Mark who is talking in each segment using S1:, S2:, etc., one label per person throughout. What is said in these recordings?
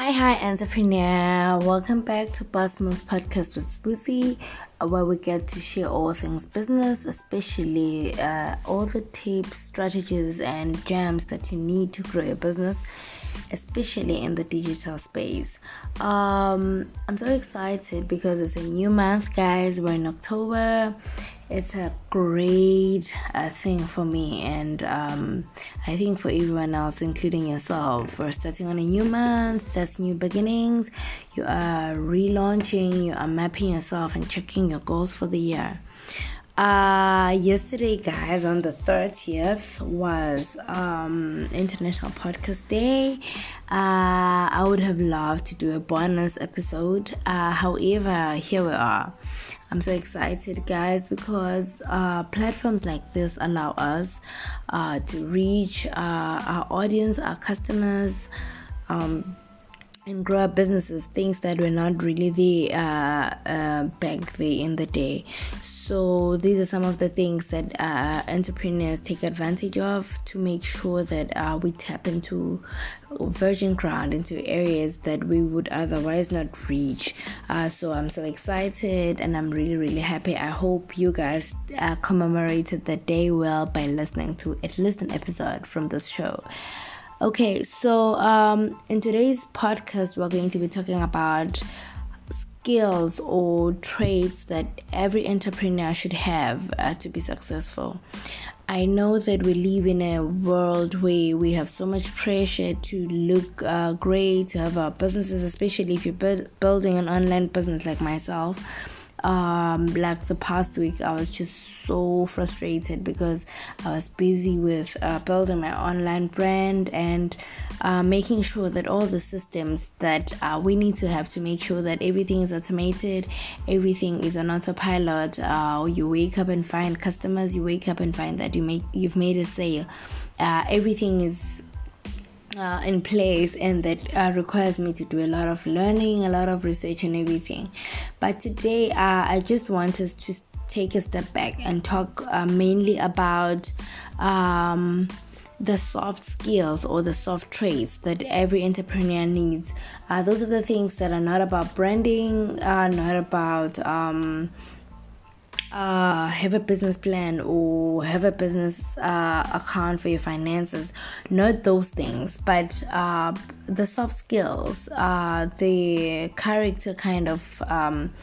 S1: Hi, hi, entrepreneur. Welcome back to Boss Moves Podcast with Spoozy, uh, where we get to share all things business, especially uh, all the tips, strategies, and gems that you need to grow your business, especially in the digital space. Um, I'm so excited because it's a new month, guys. We're in October it's a great uh, thing for me and um, i think for everyone else including yourself. We're starting on a new month that's new beginnings. You are relaunching you are mapping yourself and checking your goals for the year. Uh, yesterday guys on the 30th was um, international podcast day. Uh, i would have loved to do a bonus episode. Uh, however here we are I'm so excited, guys, because uh, platforms like this allow us uh, to reach uh, our audience, our customers, um, and grow our businesses, things that were not really the uh, uh, back there in the day. So these are some of the things that uh, entrepreneurs take advantage of to make sure that uh, we tap into virgin ground, into areas that we would otherwise not reach. Uh, so I'm so excited and I'm really, really happy. I hope you guys uh, commemorated the day well by listening to at least an episode from this show. Okay, so um, in today's podcast, we're going to be talking about skills or traits that every entrepreneur should have uh, to be successful. I know that we live in a world where we have so much pressure to look uh, great, to have our businesses, especially if you're bu- building an online business like myself um like the past week i was just so frustrated because i was busy with uh, building my online brand and uh, making sure that all the systems that uh, we need to have to make sure that everything is automated everything is on autopilot. Uh, you wake up and find customers you wake up and find that you make you've made a sale. Uh, everything is uh, in place and that uh, requires me to do a lot of learning a lot of research and everything. But today uh, i just want us to take a step back and talk uh, mainly about um, the soft skills or the soft traits that every entrepreneur needs. Uh, those are the things that are not about branding uh, not about um, uh, have a business plan or have a business uh, account for your finances. Not those things, but uh, the soft skills, uh, the character kind of um,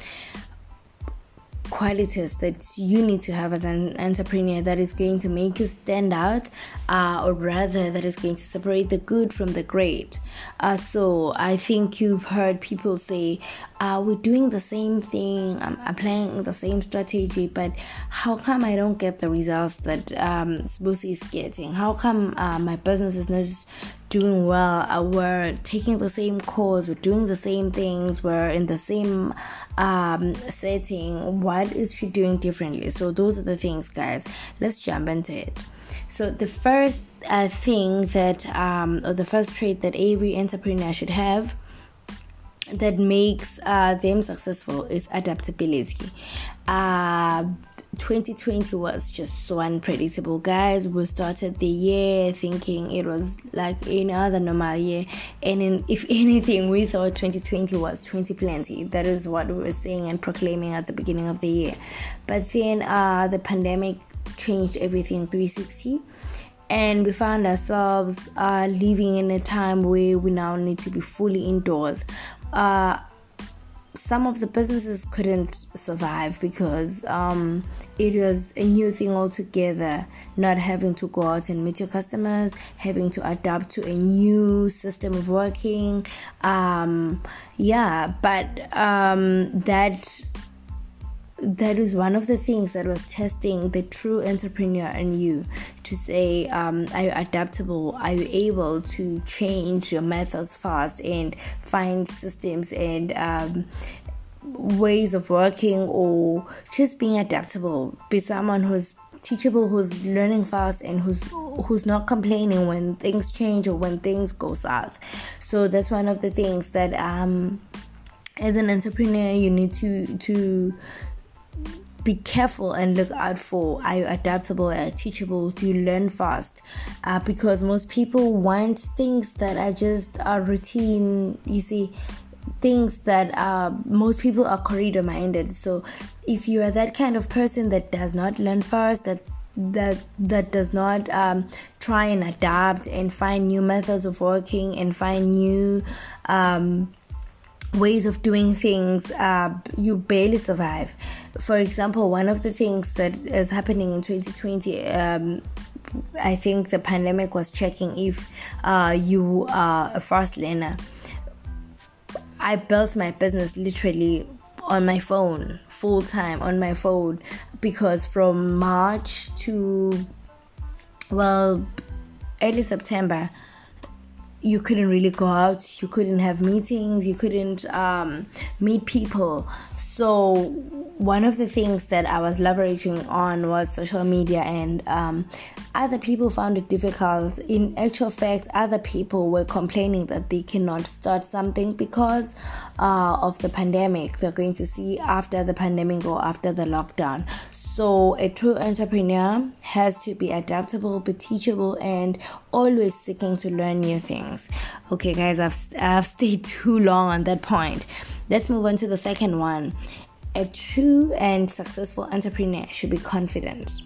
S1: qualities that you need to have as an entrepreneur that is going to make you stand out, uh, or rather, that is going to separate the good from the great. Uh, so, I think you've heard people say, uh, We're doing the same thing, I'm applying the same strategy, but how come I don't get the results that um, is getting? How come uh, my business is not doing well. Uh, we're taking the same course, we're doing the same things, we're in the same um, setting. What is she doing differently? So, those are the things, guys. Let's jump into it. So, the first uh, thing that, um, or the first trait that every entrepreneur should have that makes uh, them successful is adaptability. Uh, 2020 was just so unpredictable, guys. We started the year thinking it was like any other normal year, and in, if anything, we thought 2020 was 2020. That is what we were saying and proclaiming at the beginning of the year. But then uh, the pandemic changed everything 360 and we found ourselves uh, living in a time where we now need to be fully indoors. Uh, some of the businesses couldn't survive because um, it was a new thing altogether. Not having to go out and meet your customers, having to adapt to a new system of working. Um, yeah, but um, that that is one of the things that was testing the true entrepreneur in you to say um, are you adaptable? Are you able to change your methods fast and find systems and um, ways of working or just being adaptable be someone who's teachable who's learning fast and who's who's not complaining when things change or when things go south? So that's one of the things that um as an entrepreneur you need to to be careful and look out for are you adaptable you teachable? Do you learn fast? Uh, because most people want things that are just a routine you see things that uh, most people are corridor minded so if you are that kind of person that does not learn fast that that that does not um, try and adapt and find new methods of working and find new um, ways of doing things, uh, you barely survive. For example, one of the things that is happening in 2020. Um, I think the pandemic was checking if uh, you are a fast learner. I built my business literally on my phone, full time on my phone, because from March to well, early September, you couldn't really go out, you couldn't have meetings, you couldn't um, meet people. So, one of the things that I was leveraging on was social media, and um, other people found it difficult. In actual fact, other people were complaining that they cannot start something because uh, of the pandemic. They're going to see after the pandemic or after the lockdown. So, a true entrepreneur has to be adaptable, be teachable, and always seeking to learn new things. Okay, guys, I've, I've stayed too long on that point. Let's move on to the second one. A true and successful entrepreneur should be confident.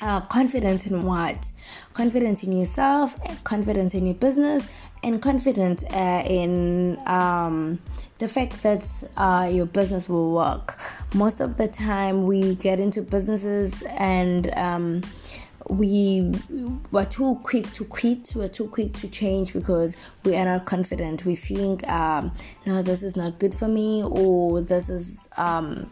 S1: Uh, confident in what? Confident in yourself, confident in your business, and confident uh, in um, the fact that uh, your business will work. Most of the time, we get into businesses and um, we were too quick to quit we're too quick to change because we are not confident we think um, no this is not good for me or this is um,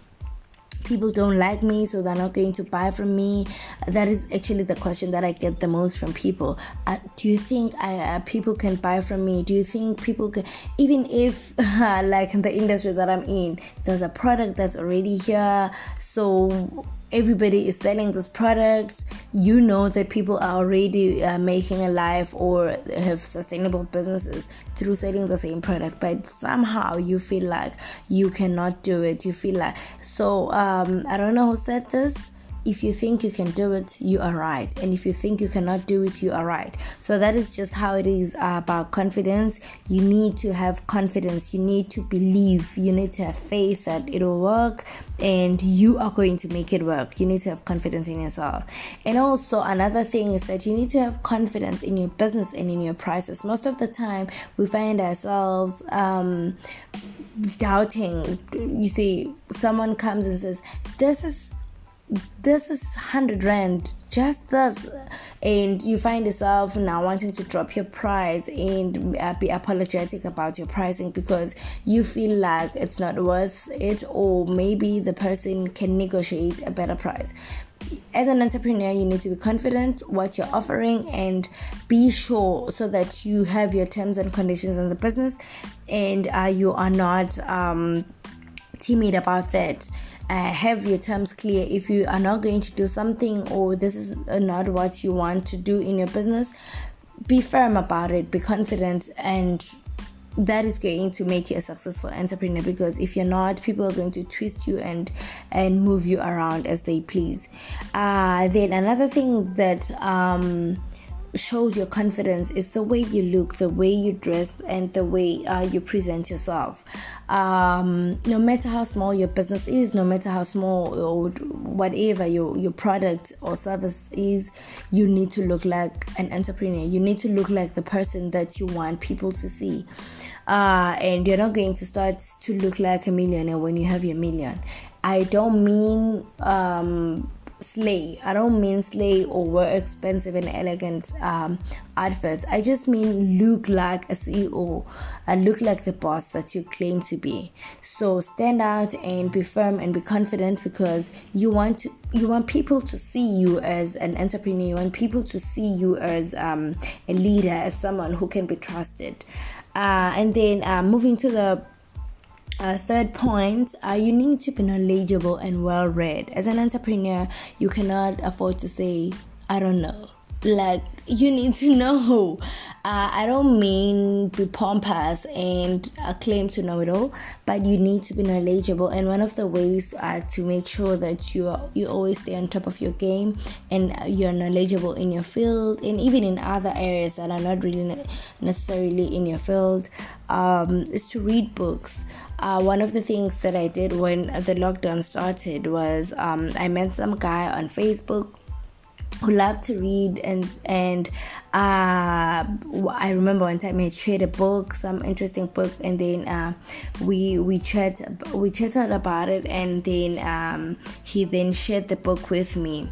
S1: people don't like me so they're not going to buy from me. That is actually the question that i get the most from people. Uh, do you think I, uh, people can buy from me? Do you think people can even if like in the industry that i'm in there's a product that's already here so everybody is selling this product you know that people are already uh, making a life or have sustainable businesses through selling the same product but somehow you feel like you cannot do it. You feel like so um, i don't know who said this if you think you can do it, you are right. And if you think you cannot do it, you are right. So that is just how it is about confidence. You need to have confidence. You need to believe. You need to have faith that it will work and you are going to make it work. You need to have confidence in yourself. And also, another thing is that you need to have confidence in your business and in your prices. Most of the time, we find ourselves um, doubting. You see, someone comes and says, This is this is 100 rand just this. And you find yourself now wanting to drop your price and uh, be apologetic about your pricing because you feel like it's not worth it or maybe the person can negotiate a better price. As an entrepreneur you need to be confident what you're offering and be sure so that you have your terms and conditions in the business and uh, you are not um, timid about that uh, have your terms clear if you are not going to do something or this is not what you want to do in your business be firm about it be confident and that is going to make you a successful entrepreneur because if you're not people are going to twist you and and move you around as they please. Uh, then another thing that um, shows your confidence is the way you look, the way you dress, and the way uh, you present yourself. Um, no matter how small your business is, no matter how small or whatever your, your product or service is, you need to look like an entrepreneur. You need to look like the person that you want people to see. Uh, and you're not going to start to look like a millionaire when you have your million. I don't mean um, slay. I don't mean slay or wear expensive and elegant um, outfits. I just mean look like a CEO and look like the boss that you claim to be. So stand out and be firm and be confident because you want to you want people to see you as an entrepreneur. You want people to see you as um, a leader, as someone who can be trusted. Uh, and then uh, moving to the uh, third point, uh, you need to be knowledgeable and well read. As an entrepreneur, you cannot afford to say, I don't know. like you need to know. Uh, i don't mean be pompous and claim to know it all but you need to be knowledgeable. And one of the ways to make sure that you are, you always stay on top of your game and you're knowledgeable in your field and even in other areas that are not really necessarily in your field um, is to read books. Uh, one of the things that i did when the lockdown started was um, i met some guy on facebook who love to read and and uh, I remember one time he shared a book, some interesting book, and then uh, we we chat we chatted about it, and then um, he then shared the book with me.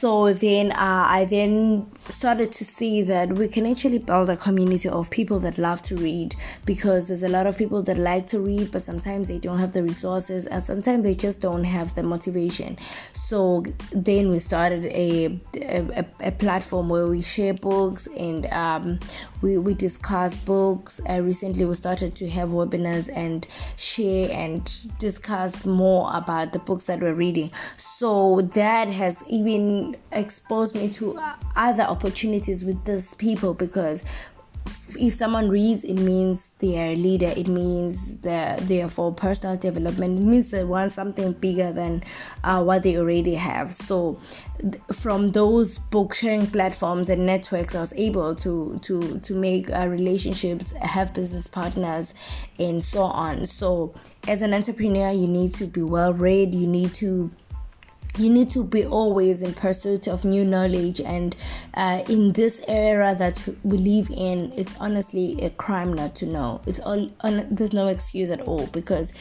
S1: So then uh, i then started to see that we can actually build a community of people that love to read because there's a lot of people that like to read but sometimes they don't have the resources and sometimes they just don't have the motivation. So then we started a a, a platform where we share books and um, we, we discuss books. Uh, recently we started to have webinars and share and discuss more about the books that we're reading. So that has even exposed me to other opportunities with these people because if someone reads, it means they are a leader. It means that they are for personal development. It means they want something bigger than uh, what they already have. So, th- from those book sharing platforms and networks, I was able to to to make uh, relationships, have business partners, and so on. So, as an entrepreneur, you need to be well read. You need to you need to be always in pursuit of new knowledge. And uh, in this era that we live in it's honestly a crime not to know. It's all on, there's no excuse at all because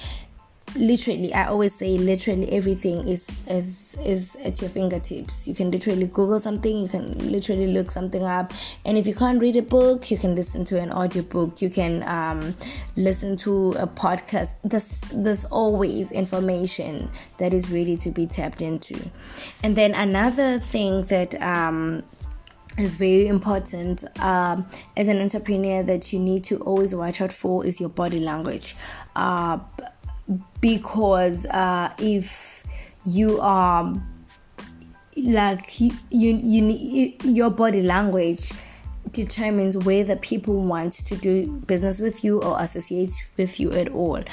S1: literally i always say literally everything is is is at your fingertips. You can literally google something you can literally look something up. And if you can't read a book you can listen to an audiobook. You can um, listen to a podcast. There's there's always information that is ready to be tapped into. And then another thing that um, is very important um, as an entrepreneur that you need to always watch out for is your body language. Uh, because uh, if you are like you, you, you your body language determines whether people want to do business with you or associate with you at all.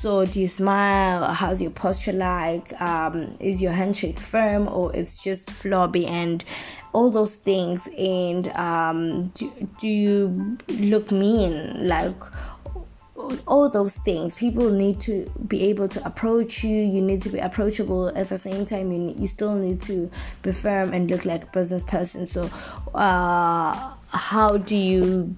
S1: So, do you smile? How's your posture like? Um, is your handshake firm or it's just flabby and all those things? And um, do, do you look mean? Like, all those things. People need to be able to approach you. You need to be approachable. At the same time you, you still need to be firm and look like a business person. So uh, how do you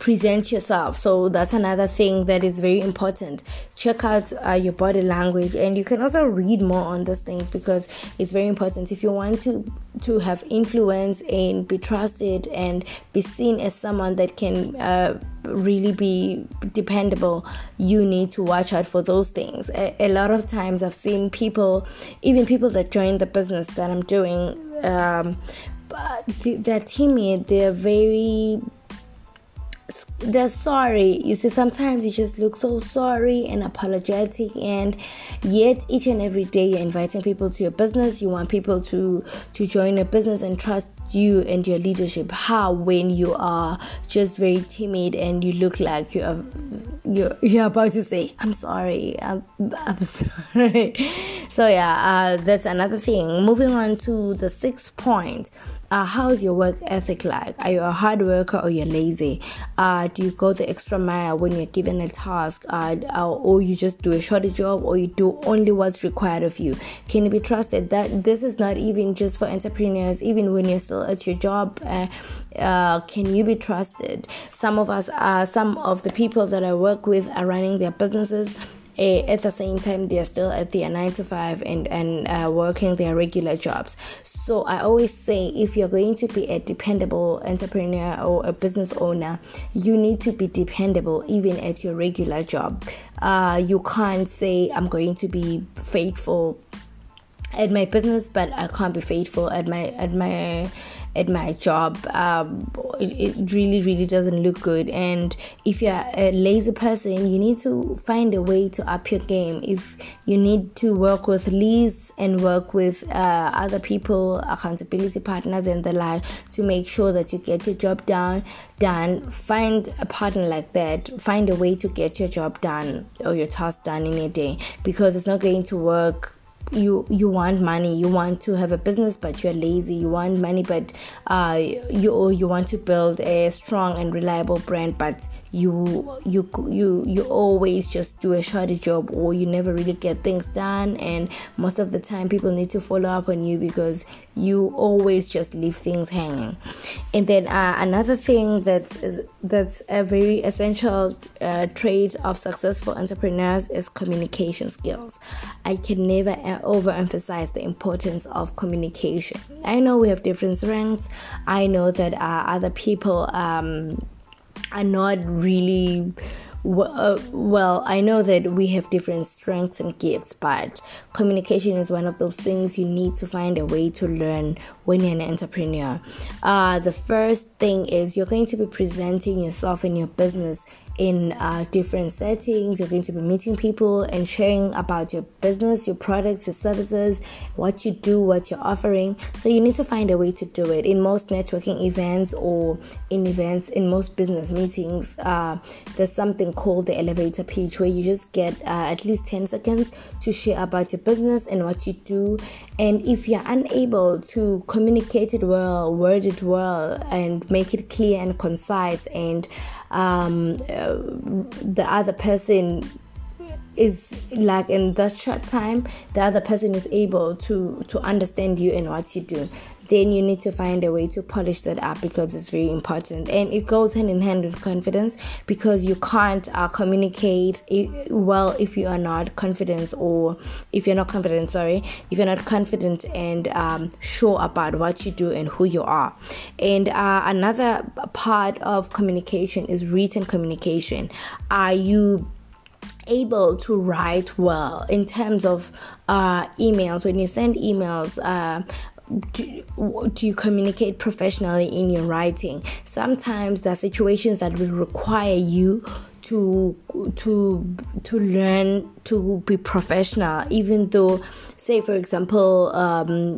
S1: present yourself. So that's another thing that is very important. Check out uh, your body language and you can also read more on those things because it's very important. If you want to to have influence and be trusted and be seen as someone that can uh, really be dependable you need to watch out for those things. A, a, lot of times i've seen people even people that join the business that i'm doing um, but they're timid they're very they're sorry. You see, sometimes you just look so sorry and apologetic, and yet each and every day you're inviting people to your business. You want people to to join your business and trust you and your leadership. How when you are just very timid and you look like you are you're, you're about to say, "I'm sorry, I'm, I'm sorry." So yeah, uh, that's another thing. Moving on to the sixth point uh, how's your work ethic like? Are you a hard worker or you're lazy? Uh, do you go the extra mile when you're given a task? Uh, or you just do a shorter job or you do only what's required of you? Can you be trusted? That this is not even just for entrepreneurs, even when you're still at your job. Uh, uh, can you be trusted? Some of us, uh, some of the people that I work with are running their businesses at the same time they're still at their nine to five and and uh, working their regular jobs. So i always say if you're going to be a dependable entrepreneur or a business owner you need to be dependable even at your regular job. Uh, you can't say i'm going to be faithful at my business but i can't be faithful at my at my at my job um, it, it really really doesn't look good. And if you're a lazy person you need to find a way to up your game. If you need to work with leads and work with uh, other people accountability partners and the like to make sure that you get your job done done find a partner like that. Find a way to get your job done or your task done in a day because it's not going to work you you want money. You want to have a business but you're lazy. You want money but uh, you you want to build a strong and reliable brand but you you you you always just do a shoddy job or you never really get things done and most of the time people need to follow up on you because you always just leave things hanging. And then uh, another thing that's that's a very essential uh, trait of successful entrepreneurs is communication skills. I can never overemphasize the importance of communication. I know we have different strengths. I know that uh, other people um, are not really uh, well, I know that we have different strengths and gifts, but communication is one of those things you need to find a way to learn when you're an entrepreneur. Uh, the first thing is you're going to be presenting yourself in your business in uh, different settings. You're going to be meeting people and sharing about your business, your products, your services, what you do, what you're offering. So you need to find a way to do it. In most networking events or in events, in most business meetings, uh, there's something called the elevator pitch where you just get uh, at least 10 seconds to share about your business and what you do. And if you're unable to communicate it well, word it well, and make it clear and concise and um, uh, the other person is like in that short time the other person is able to to understand you and what you do then you need to find a way to polish that up because it's very important. And it goes hand in hand with confidence because you can't uh, communicate well if you are not confident or if you're not confident sorry if you're not confident and um, sure about what you do and who you are. And uh, another part of communication is written communication. Are you able to write well in terms of uh, emails? When you send emails uh, do, do you communicate professionally in your writing? Sometimes there are situations that will require you to to to learn to be professional even though say for example um,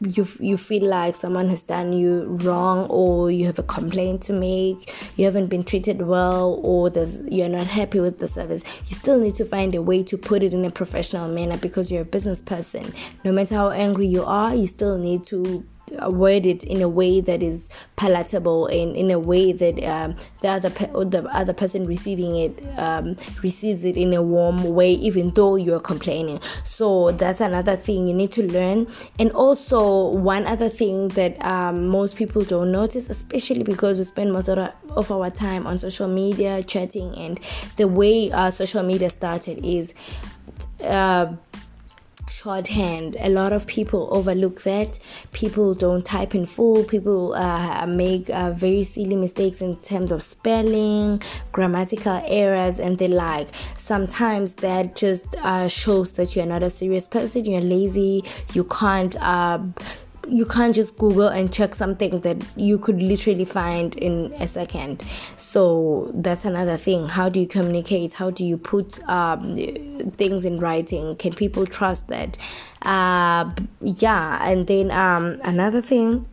S1: you you feel like someone has done you wrong or you have a complaint to make you haven't been treated well or you're not happy with the service you still need to find a way to put it in a professional manner because you're a business person. No matter how angry you are you still need to word it in a way that is palatable and in a way that um, the other pe- the other person receiving it um, receives it in a warm way, even though you're complaining. So that's another thing you need to learn. And also one other thing that um, most people don't notice, especially because we spend most of our, time on social media chatting, and the way uh, social media started is. Uh, shorthand. A lot of people overlook that. People don't type in full. People uh, make uh, very silly mistakes in terms of spelling, grammatical errors, and the like. Sometimes that just uh, shows that you're not a serious person. You're lazy. You can't uh, you can't just google and check something that you could literally find in a second. So that's another thing. How do you communicate? How do you put um, things in writing? Can people trust that? Uh, yeah and then um, another thing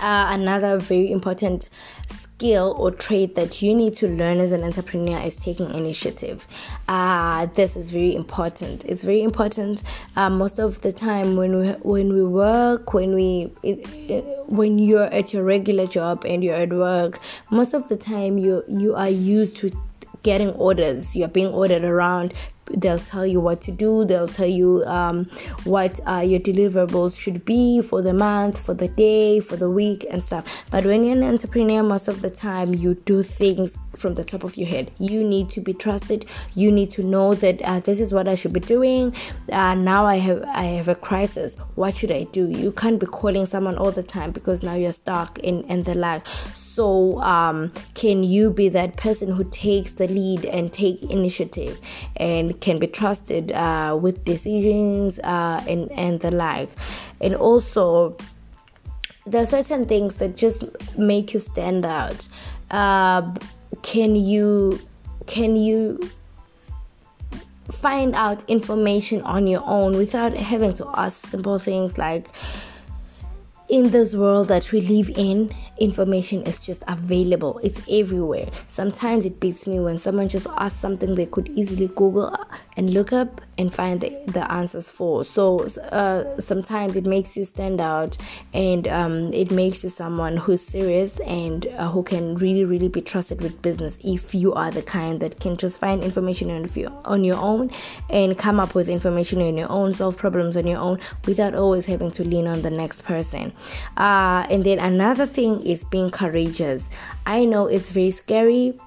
S1: uh, another very important skill or trait that you need to learn as an entrepreneur is taking initiative. Uh, this is very important. It's very important uh, most of the time when we when we work, when we it, it, when you're at your regular job and you're at work. Most of the time you you are used to getting orders. You're being ordered around they'll tell you what to do they'll tell you um, what uh, your deliverables should be for the month for the day for the week and stuff. But when you're an entrepreneur most of the time you do things from the top of your head. You need to be trusted. You need to know that uh, this is what i should be doing. Uh, now i have i have a crisis. What should i do? You can't be calling someone all the time because now you're stuck in in the lag. So um, can you be that person who takes the lead and take initiative? And can be trusted uh, with decisions uh, and and the like and also there are certain things that just make you stand out. Uh, can you can you find out information on your own without having to ask simple things like in this world that we live in, information is just available. It's everywhere. Sometimes it beats me when someone just asks something they could easily Google uh, and look up and find the, the answers for. So uh, sometimes it makes you stand out and um, it makes you someone who's serious and uh, who can really, really be trusted with business if you are the kind that can just find information on, on your own and come up with information on your own, solve problems on your own without always having to lean on the next person. Uh, and then another thing is being courageous. I know it's very scary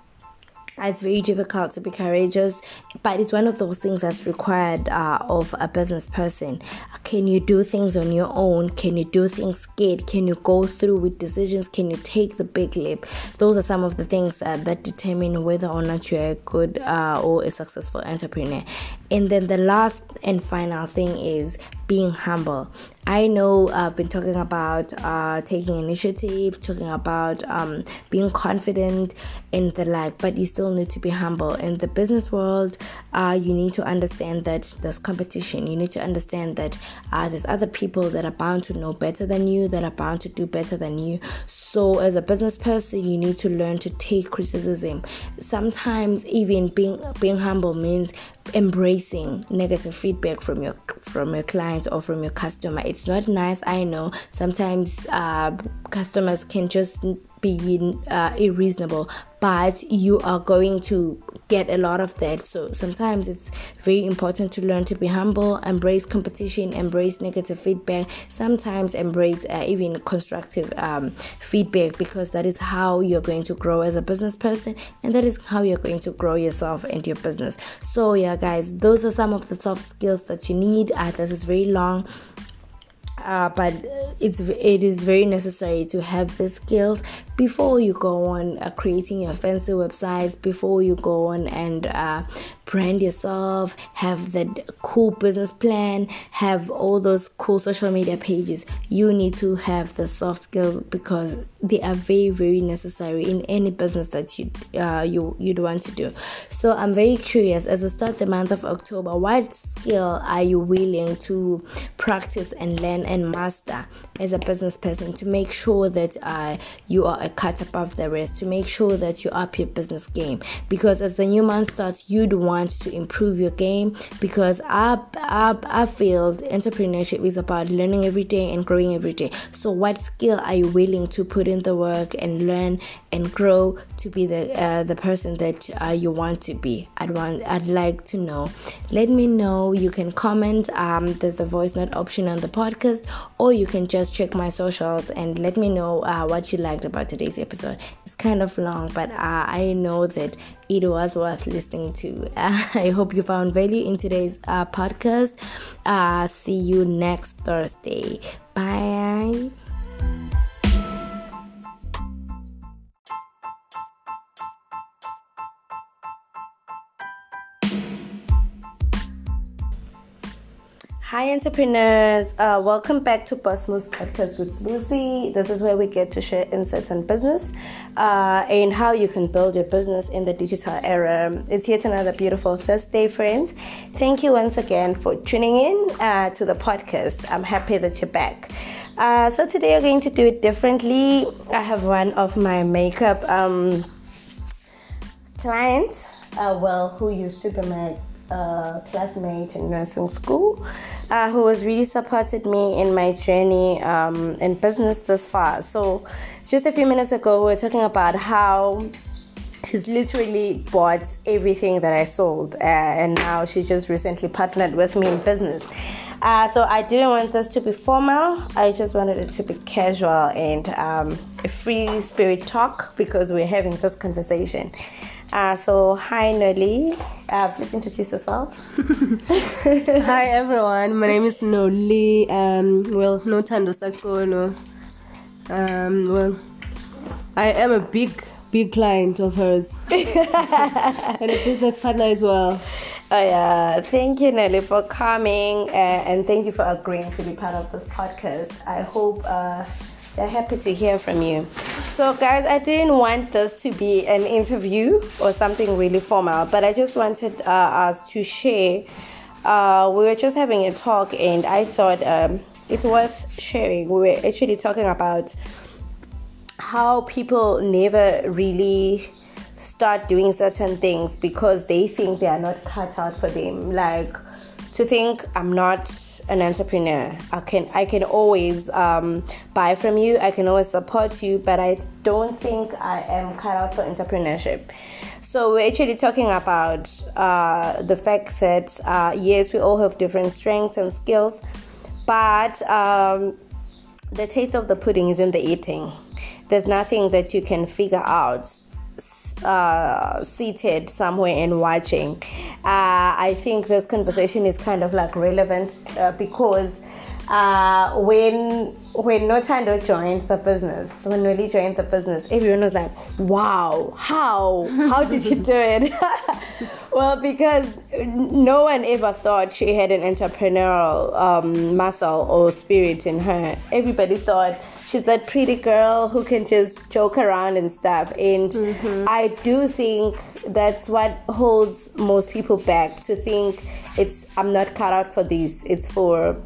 S1: it's very difficult to be courageous, but it's one of those things that's required uh, of a business person. Can you do things on your own? Can you do things scared? Can you go through with decisions? Can you take the big leap? Those are some of the things uh, that determine whether or not you're a good uh, or a successful entrepreneur. And then the last and final thing is being humble. I know I've been talking about uh, taking initiative, talking about um, being confident and the like, but you still need to be humble. In the business world, uh, you need to understand that there's competition. You need to understand that uh, there's other people that are bound to know better than you, that are bound to do better than you. So, as a business person, you need to learn to take criticism. Sometimes, even being being humble means embracing negative feedback from your from your client or from your customer. It's not nice i know. Sometimes uh, customers can just be uh, unreasonable but you are going to get a lot of that. So sometimes it's very important to learn to be humble embrace competition embrace negative feedback sometimes embrace uh, even constructive um, feedback because that is how you're going to grow as a business person and that is how you're going to grow yourself and your business. So yeah guys those are some of the soft skills that you need. Uh, this is very long uh, but it's it is very necessary to have the skills before you go on uh, creating your fancy websites before you go on and uh, brand yourself have that cool business plan have all those cool social media pages. You need to have the soft skills because they are very very necessary in any business that you uh, you you'd want to do so i'm very curious as we start the month of october what skill are you willing to practice and learn and master as a business person to make sure that uh, you are a cut above the rest to make sure that you up your business game because as the new month starts you'd want to improve your game because our, our, our field, entrepreneurship, is about learning every day and growing every day. So, what skill are you willing to put in the work and learn and grow to be the uh, the person that uh, you want to be? I'd want I'd like to know. Let me know. You can comment. Um, there's the voice note option on the podcast, or you can just check my socials and let me know uh, what you liked about today's episode. It's kind of long, but uh, I know that it was worth listening to. I hope you found value in today's uh, podcast. Uh, see you next Thursday. Bye. Hi, entrepreneurs. Uh, welcome back to Boss Moves Podcast with Smoothie. This is where we get to share insights on business uh, and how you can build your business in the digital era. It's yet another beautiful Thursday, friends. Thank you once again for tuning in uh, to the podcast. I'm happy that you're back. Uh, so, today we're going to do it differently. I have one of my makeup um, clients, uh, well, who used to be my uh, classmate in nursing school uh, who has really supported me in my journey um, in business this far. So, just a few minutes ago, we were talking about how she's literally bought everything that I sold, uh, and now she just recently partnered with me in business. Uh, so I didn't want this to be formal. I just wanted it to be casual and um, a free spirit talk because we're having this conversation. Uh, so, hi Noli. Uh, please introduce yourself.
S2: hi everyone. My name is Noli. Um, well, no Tando Sakono. Um, well, I am a big, big client of hers and a business partner as well.
S1: Oh yeah, thank you Nelly for coming uh, and thank you for agreeing to be part of this podcast. I hope uh, They're happy to hear from you. So, guys, I didn't want this to be an interview or something really formal, but I just wanted uh, us to share. Uh, we were just having a talk, and I thought um, it's worth sharing. We were actually talking about how people never really start doing certain things because they think they are not cut out for them. Like to think I'm not an entrepreneur. I can I can always um, buy from you. I can always support you, but I don't think I am cut out for entrepreneurship. So we're actually talking about uh, the fact that uh, yes, we all have different strengths and skills, but um, the taste of the pudding is in the eating. There's nothing that you can figure out uh, seated somewhere and watching. Uh, I think this conversation is kind of like relevant uh, because uh, when when Nothando joined the business, when Noli joined the business, everyone was like, "Wow, how? How did you do it?" well, because no one ever thought she had an entrepreneurial um, muscle or spirit in her. Everybody thought she's that pretty girl who can just joke around and stuff. And mm-hmm. I do think that's what holds most people back to think it's I'm not cut out for this. It's for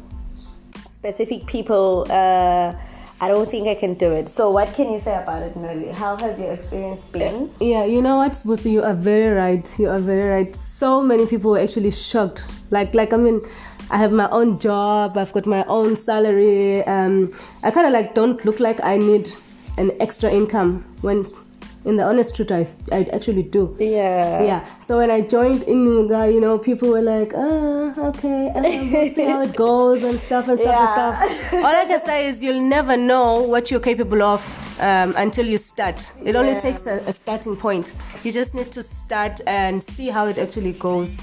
S1: specific people. Uh, I don't think I can do it. So, what can you say about it, Noli? How has your experience been?
S2: Yeah, you know what, Busi, you are very right. You are very right. So many people were actually shocked. Like, like I mean, I have my own job, I've got my own salary. Um, I kind of like don't look like I need an extra income when in the honest truth I, I actually do
S1: yeah
S2: yeah so when i joined Inuka you know people were like oh okay uh, we'll see how it goes and stuff and stuff yeah. and stuff all i can say is you'll never know what you're capable of um, until you start it yeah. only takes a, a starting point you just need to start and see how it actually goes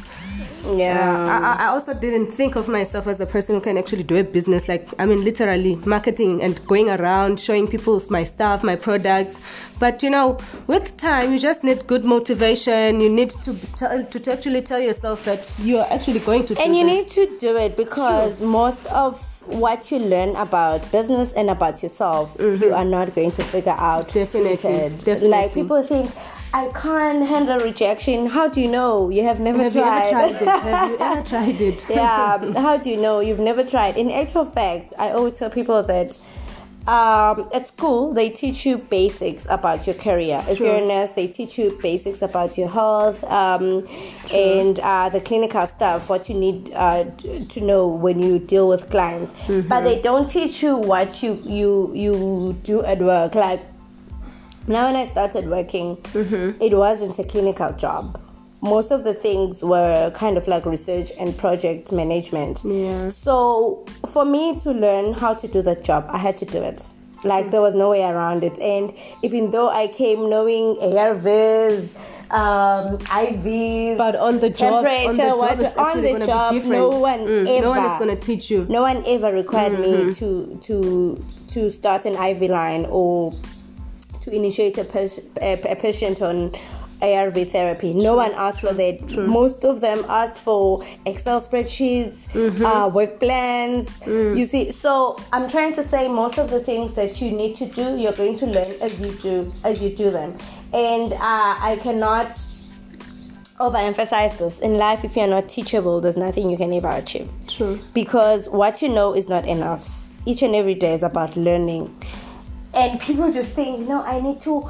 S1: yeah.
S2: Uh, I, I, also didn't think of myself as a person who can actually do a business. Like, I mean, literally marketing and going around showing people my stuff, my products. But you know, with time, you just need good motivation. You need to tell, to actually tell yourself that you are actually going to.
S1: And you
S2: this.
S1: need to do it because sure. most of what you learn about business and about yourself, mm-hmm. you are not going to figure out.
S2: Definitely, definitely.
S1: Like people think I can't handle rejection. How do you know? You have never
S2: have
S1: tried.
S2: You ever tried it? Have you ever tried it?
S1: yeah. How do you know? You've never tried. In actual fact, I always tell people that um, at school they teach you basics about your career. If you're a nurse, they teach you basics about your health um, and uh, the clinical stuff, what you need uh, to know when you deal with clients. Mm-hmm. But they don't teach you what you you you do at work, like now, when I started working, mm-hmm. it wasn't a clinical job. Most of the things were kind of like research and project management.
S2: Yeah.
S1: So, for me to learn how to do that job, I had to do it. Like, there was no way around it. And even though I came knowing ARVs, um, IVs,
S2: but on the job,
S1: temperature, on the job, on the job no one mm, ever,
S2: no one is going to teach you.
S1: No one ever required mm-hmm. me to to to start an IV line or to initiate a, pers- a, patient on ARV therapy. No one asked for that. True. Most of them asked for Excel spreadsheets, mm-hmm. uh, work plans. Mm. You see, so I'm trying to say most of the things that you need to do, you're going to learn as you do as you do them. And uh, I cannot overemphasize this. In life, if you're not teachable, there's nothing you can ever achieve.
S2: True.
S1: Because what you know is not enough. Each and every day is about learning and people just think no i need to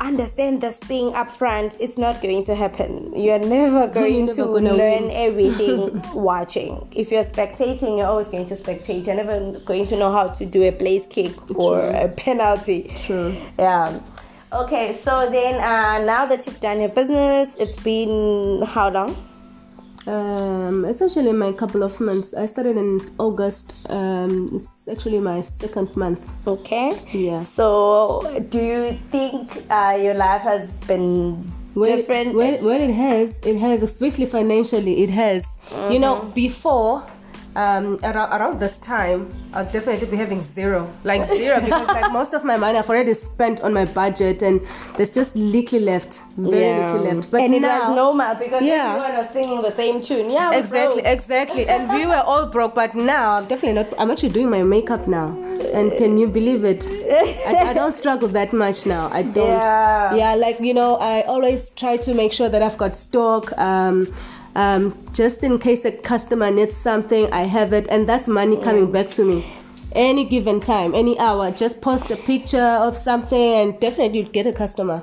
S1: understand this thing up front it's not going to happen. You're never going you're never to learn win. everything watching. If you're spectating you're always going to spectate. You're never going to know how to do a place kick or True. a penalty.
S2: True.
S1: yeah. Okay so then uh, now that you've done your business it's been how long
S2: um, it's actually my couple of months. I started in August. Um, it's actually my second month.
S1: Okay.
S2: Yeah.
S1: So, do you think uh, your life has been different?
S2: Well, well, it has. It has, especially financially. It has. Mm-hmm. You know, mm-hmm. before um, around, around this time, I'll definitely be having zero, like zero, because like most of my money I've already spent on my budget, and there's just little left, very yeah. little left.
S1: But and it now, was normal because yeah. everyone was singing the same tune. Yeah,
S2: exactly, broke. exactly, and we were all broke. But now, I'm definitely not. I'm actually doing my makeup now. and can you believe it? I, I don't struggle that much now. I don't.
S1: Yeah.
S2: Yeah, like you know, I always try to make sure that I've got stock. Um, um, just in case a customer needs something, I have it, and that's money coming back to me. Any given time, any hour, just post a picture of something, and definitely you'd get a customer.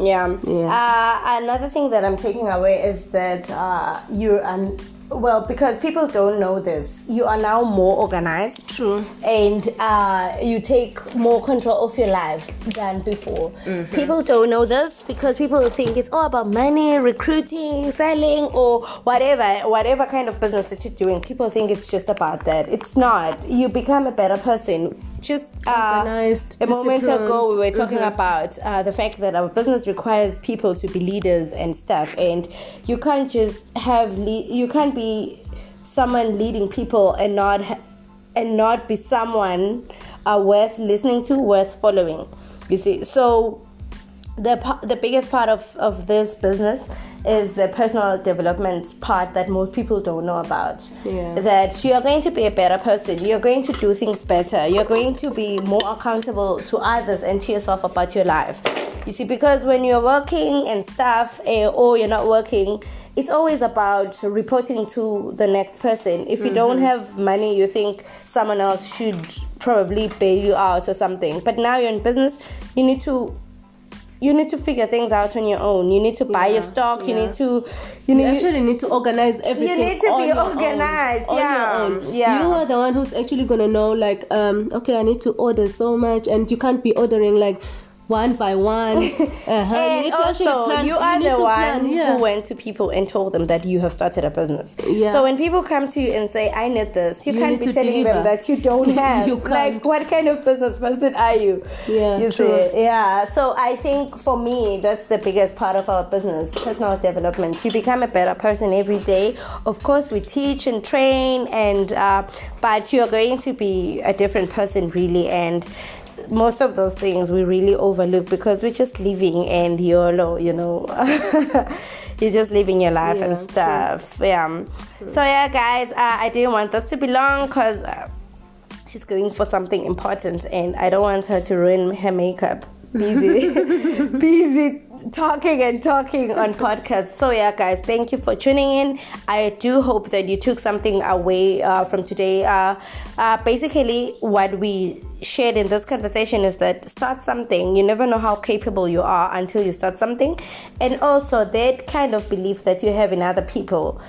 S1: Yeah.
S2: Yeah.
S1: Uh, another thing that I'm taking away is that uh, you are well because people don't know this. You are now more organized.
S2: True.
S1: And uh, you take more control of your life than before.
S2: Mm-hmm.
S1: People don't know this because people think it's all about money, recruiting, selling, or whatever, whatever kind of business that you're doing. People think it's just about that. It's not. You become a better person. Just uh, a moment ago, we were talking
S2: Mhm.
S1: about uh, the fact that our business requires people to be leaders and stuff, and you can't just have you can't be someone leading people and not ha- and not be someone uh, worth listening to, worth following. You see, so the the biggest part of of this business is the personal development part that most people don't know about.
S2: Yeah.
S1: That you are going to be a better person. You're going to do things better. You're going to be more accountable to others and to yourself about your life. You see, because when you're working and stuff, eh, or you're not working, it's always about reporting to the next person. If you don't have money, you think someone else should probably bail you out or something. But now you're in business, you need to you need to figure things out on your own. You need to buy your
S2: Yeah,
S1: stock. You need to you
S2: You
S1: need
S2: actually need to organize everything.
S1: You need to
S2: on
S1: be
S2: your own,
S1: organized,
S2: on
S1: yeah,
S2: your own.
S1: yeah.
S2: You are the one who's actually gonna know, like, um, okay, I need to order so much, and you can't be ordering like one by one. Uh-huh.
S1: and
S2: you need to actually
S1: also,
S2: plan-
S1: you are
S2: need
S1: the one
S2: plan, yeah.
S1: who went to people and told them that you have started a business.
S2: Yeah.
S1: So when people come to you and say, "I need this," you,
S2: You
S1: can't be telling them that you don't have.
S2: You
S1: Like, what kind of business person are you?
S2: Yeah,
S1: you
S2: true.
S1: see, yeah. So I think for me, that's the biggest part of our business: personal development. You become a better person every day. Of course, we teach and train, and uh, but you are going to be a different person, really, and most of those things we really overlook because we're just living and YOLO, you know. You're just living your life
S2: Yeah,
S1: and stuff. Yeah. So yeah, guys, uh, I didn't want this to be long because uh, she's going for something important, and I don't want her to ruin her makeup. Busy, busy talking and talking on podcast. So yeah, guys, thank you for tuning in. I do hope that you took something away uh, from today. Uh, uh, basically, what we shared in this conversation is that start something. You never know how capable you are until you start something, and also that kind of belief that you have in other people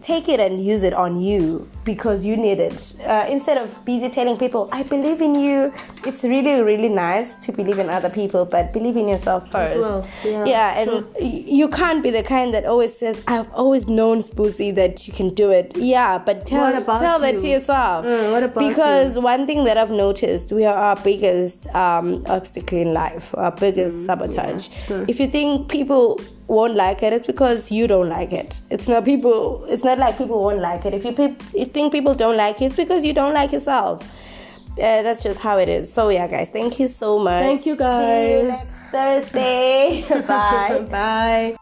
S1: take it and use it on you because you need it uh, instead of busy telling people i believe in you it's really really nice to believe in other people but believe in yourself first
S2: well, yeah,
S1: and y- you can't be the kind that always says i've always known Spoozy that you can do it yeah but tell, tell that
S2: you?
S1: to yourself
S2: Mm, what about
S1: because one thing that i've noticed we are our biggest um, obstacle in life our biggest
S2: Mm,
S1: sabotage if you think people won't like it, it's because you don't like it. It's not people. It's not like people won't like it. If you, peop you think people don't like it, it's because you don't like yourself. Uh, that's just how it is. So yeah, guys, thank you so much.
S2: Thank you,
S1: See you
S2: guys.
S1: next Thursday. Bye.
S2: Bye.